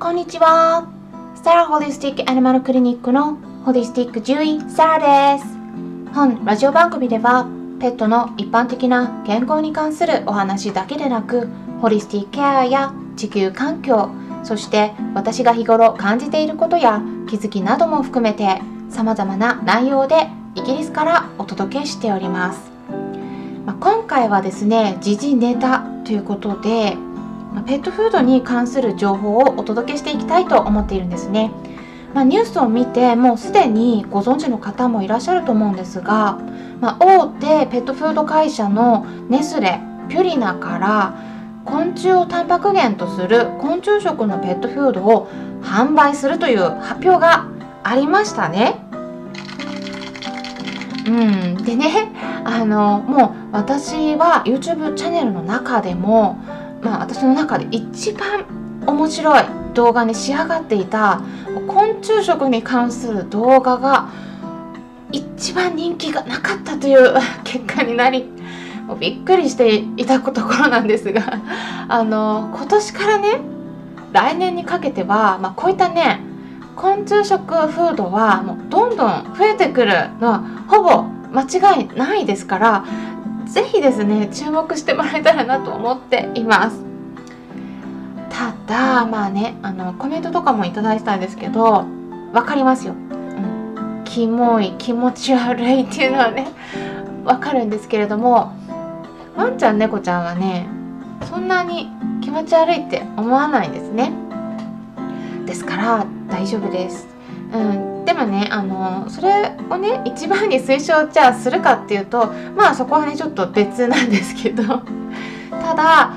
こんにちは。サラホリスティックアニマルクリニックのホリスティック獣医サラです。本ラジオ番組ではペットの一般的な健康に関するお話だけでなくホリスティックケアや地球環境そして私が日頃感じていることや気づきなども含めて様々な内容でイギリスからお届けしております。まあ、今回はですね時事ネタということでペットフードに関する情報をお届けしていきたいと思っているんですね。まあ、ニュースを見てもうすでにご存知の方もいらっしゃると思うんですが、まあ、大手ペットフード会社のネスレピュリナから昆虫をタンパク源とする昆虫食のペットフードを販売するという発表がありましたね。うん、でねあのもう私は YouTube チャンネルの中でもまあ、私の中で一番面白い動画に仕上がっていた昆虫食に関する動画が一番人気がなかったという結果になりもうびっくりしていたところなんですがあの今年からね来年にかけては、まあ、こういったね昆虫食フードはもうどんどん増えてくるのはほぼ間違いないですからぜひですね注目してもらえたらなと思っています。ただまあねあのコメントとかもいただいたんですけど分かりますよ、うん、キモい気持ち悪いっていうのはね分かるんですけれどもワンちゃん猫ちゃんはねそんなに気持ち悪いって思わないんですね。ですから大丈夫です。うん、でもねあのそれをね一番に推奨じゃあするかっていうとまあそこはねちょっと別なんですけど。ただ、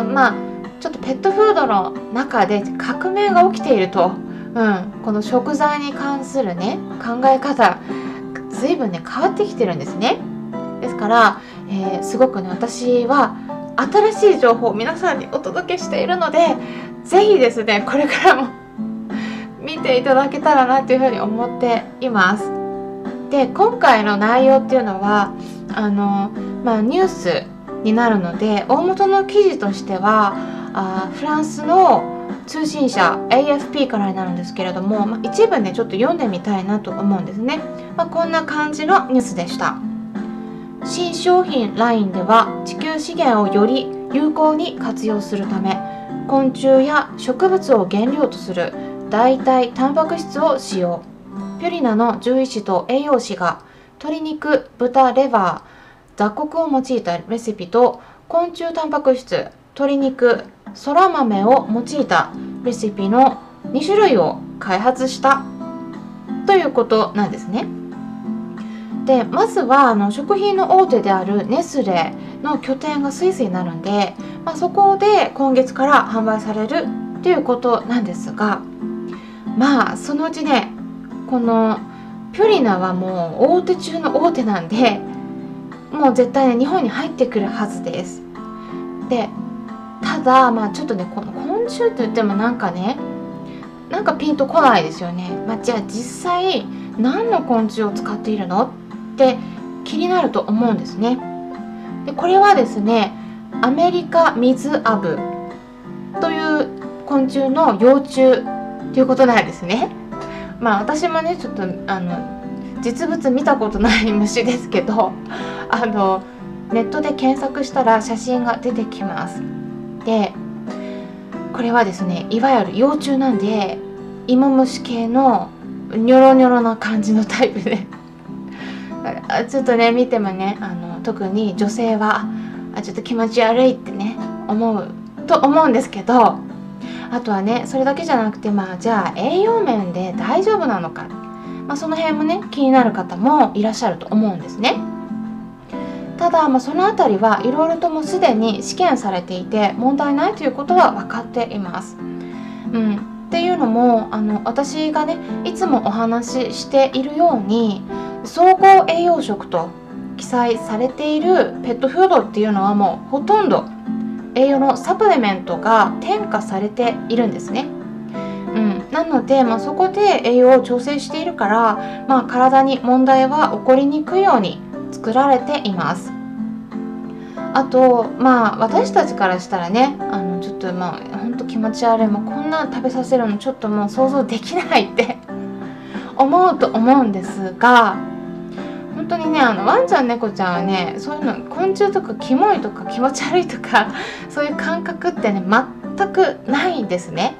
うん、まあちょっとペットフードの中で革命が起きていると、うん、この食材に関するね考え方随分ね変わってきてるんですね。ですから、えー、すごくね私は新しい情報を皆さんにお届けしているので是非ですねこれからも見ていただけたらなというふうに思っています。で今回の内容っていうのはあの、まあ、ニュースになるので大元の記事としてはあフランスの通信社 AFP からになるんですけれども、まあ、一部ねちょっと読んでみたいなと思うんですね、まあ、こんな感じのニュースでした新商品ラインでは地球資源をより有効に活用するため昆虫や植物を原料とする代替タンパク質を使用ピュリナの獣医師と栄養士が鶏肉豚レバー雑穀を用いたレシピと昆虫タンパク質鶏肉そら豆を用いたレシピの2種類を開発したということなんですね。でまずはあの食品の大手であるネスレの拠点がスイスになるんで、まあ、そこで今月から販売されるということなんですがまあそのうちねこのピュリナはもう大手中の大手なんでもう絶対ね日本に入ってくるはずです。でただまあちょっとねこの昆虫って言ってもなんかねなんかピンとこないですよね、まあ、じゃあ実際何の昆虫を使っているの？って気になると思うんですね。でこれはですねアメリカミズアブという昆虫の幼虫ということなんですね。まあ私もねちょっとあの実物見たことない虫ですけど あのネットで検索したら写真が出てきます。でこれはですねいわゆる幼虫なんで芋虫系のニョロニョロな感じのタイプで ちょっとね見てもねあの特に女性はあちょっと気持ち悪いってね思うと思うんですけどあとはねそれだけじゃなくてまあじゃあ栄養面で大丈夫なのか、まあ、その辺もね気になる方もいらっしゃると思うんですね。ただ、まあ、その辺りはいろいろともすでに試験されていて問題ないということは分かっています。うん、っていうのもあの私がねいつもお話ししているように総合栄養食と記載されているペットフードっていうのはもうほとんど栄養のサプリメントが添加されているんですね。うん、なので、まあ、そこで栄養を調整しているから、まあ、体に問題は起こりにくいように作られています。あとまあ私たちからしたらねあのちょっとまあほんと気持ち悪いもうこんな食べさせるのちょっともう想像できないって 思うと思うんですが本当にねあのワンちゃん猫ちゃんはねそういうの昆虫とかキモいとか気持ち悪いとか そういう感覚ってね全くないんですね。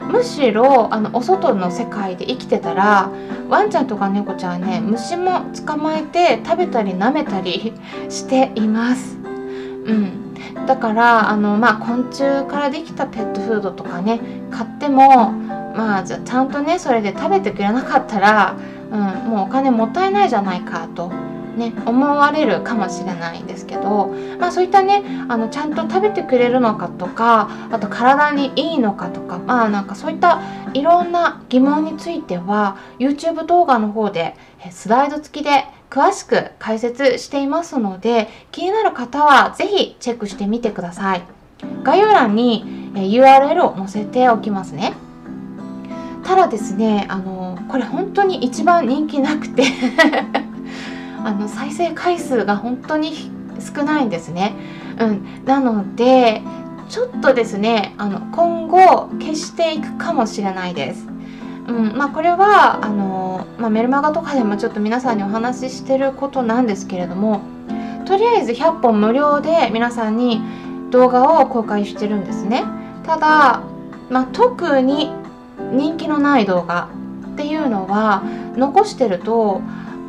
うん、むしろあのお外の世界で生きてたらワンちゃんとか猫ちゃんはね虫も捕まえて食べたり舐めたり しています。うん、だからあの、まあ、昆虫からできたペットフードとかね買ってもまあじゃちゃんとねそれで食べてくれなかったら、うん、もうお金もったいないじゃないかと。ね、思われるかもしれないんですけど、まあ、そういったねあのちゃんと食べてくれるのかとかあと体にいいのかとかまあなんかそういったいろんな疑問については YouTube 動画の方でスライド付きで詳しく解説していますので気になる方は是非チェックしてみてください概要欄に URL を載せておきますねただですねあのこれ本当に一番人気なくて。あの再生回数が本当に少ないんですね、うん、なのでちょっとですねあの今後消していくかもしれないです。うん。まあ、これはあの、まあ、メルマガとかでもちょっと皆さんにお話ししてることなんですけれどもとりあえず100本無料で皆さんに動画を公開してるんですね。ただ、まあ、特に人気のない動画っていうのは残してると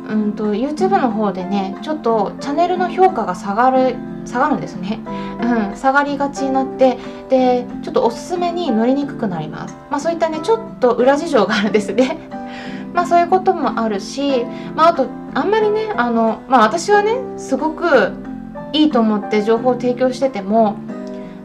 うんと YouTube の方でねちょっとチャンネルの評価が下がる下がるんですね、うん、下がりがちになってでちょっとおすすめに乗りにくくなります。まあそういったねちょっと裏事情があるんですね。まあそういうこともあるし、まあ、あとあんまりねあの、まあ、私はねすごくいいと思って情報を提供してても、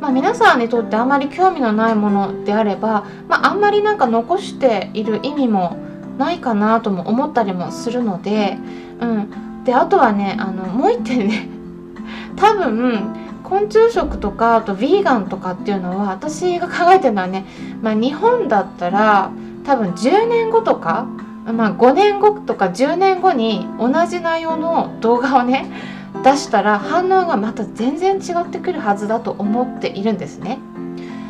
まあ、皆さんにとってあまり興味のないものであれば、まあ、あんまりなんか残している意味もないかなとも思ったりもするので、うん、であとはねあのもう一点ね 多分昆虫食とかあとヴィーガンとかっていうのは私が考えてるのはね、まあ、日本だったら多分10年後とか、まあ、5年後とか10年後に同じ内容の動画をね出したら反応がまた全然違ってくるはずだと思っているんですね。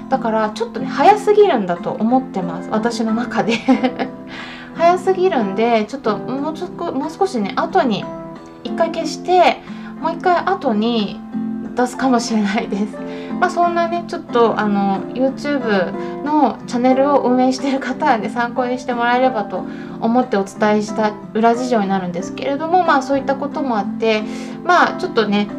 だからちょっとね早すぎるんだと思ってます。私の中で。早すぎるんでちょっともうちょもう少しね後に1回消してもう一回後に出すかもしれないです。まあ、そんなねちょっとあの YouTube のチャンネルを運営してる方はね参考にしてもらえればと思ってお伝えした裏事情になるんですけれどもまあそういったこともあってまあちょっとね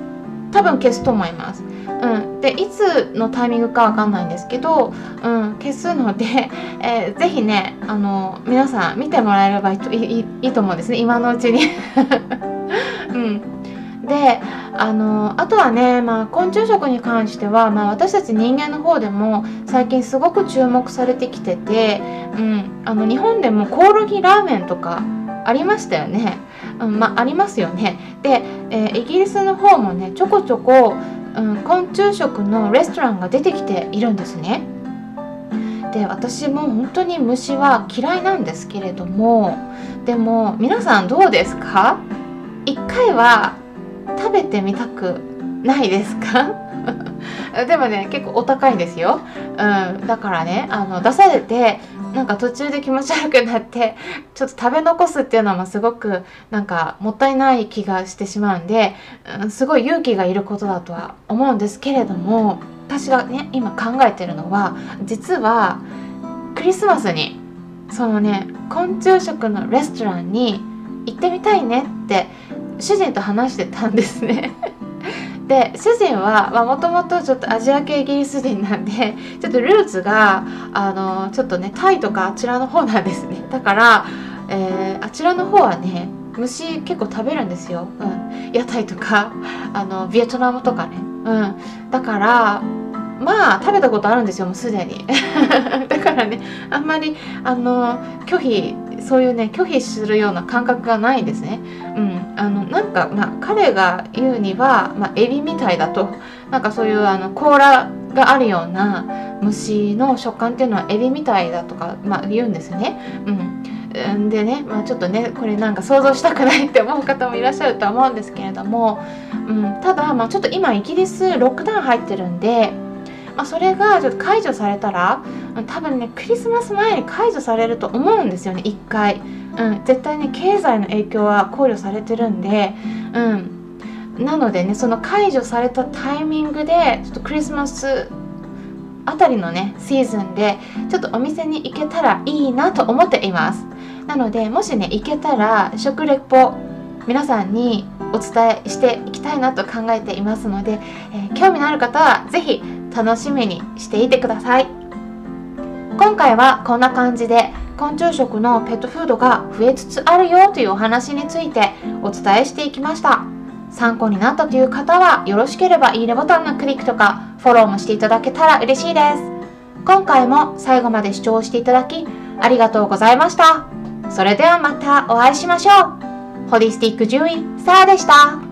多分消すと思います。うん、でいつのタイミングかわかんないんですけど、うん、消すので、えー、ぜひねあの皆さん見てもらえればいいいいと思うんですね今のうちに。うんであのあとはね、まあ、昆虫食に関しては、まあ、私たち人間の方でも最近すごく注目されてきてて、うん、あの日本でもコオロギラーメンとかありましたよね。うんまあ、ありますよね。で、えー、イギリスの方もねちょこちょこ、うん、昆虫食のレストランが出てきているんですね。で私も本当に虫は嫌いなんですけれどもでも皆さんどうですか？一回は食べてみたくないですか？でもね結構お高いんですよ、うん、だからねあの出されてなんか途中で気持ち悪くなってちょっと食べ残すっていうのもすごくなんかもったいない気がしてしまうんで、うん、すごい勇気がいることだとは思うんですけれども私がね今考えてるのは実はクリスマスにそのね昆虫食のレストランに行ってみたいねって主人と話してたんですね。で主人はもともとちょっとアジア系イギリス人なんでちょっとルーツがあのちょっとねタイとかあちらの方なんですね。だから、えー、あちらの方はね虫結構食べるんですよ、うん、屋台とかあのビエトナムとかね、うん、だからまあ食べたことあるんですよもうすでに。だからねあんまりあの拒否そういうね拒否するような感覚がないんですね。うん、あのなんか、まあ、彼が言うには、まあ、エビみたいだと。なんかそういうあの甲羅があるような虫の食感っていうのはエビみたいだとか、まあ、言うんですね。うんでね、まあ、ちょっとねこれなんか想像したくないって思う方もいらっしゃるとは思うんですけれども、うん、ただ、まあ、ちょっと今イギリスロックダウン入ってるんで、まあ、それがちょっと解除されたら多分ねクリスマス前に解除されると思うんですよね1回、うん、絶対ね経済の影響は考慮されてるんで、うん、なのでねその解除されたタイミングでちょっとクリスマスあたりのねシーズンでちょっとお店に行けたらいいなと思っています。なのでもしね行けたら食レポ皆さんにお伝えしていきたいなと考えていますので、えー、興味のある方は是非楽しみにしていてください。今回はこんな感じで昆虫食のペットフードが増えつつあるよというお話についてお伝えしていきました。参考になったという方はよろしければいいねボタンのクリックとかフォローもしていただけたら嬉しいです。今回も最後まで視聴していただきありがとうございました。それではまたお会いしましょう。ホリスティック獣医サラでした。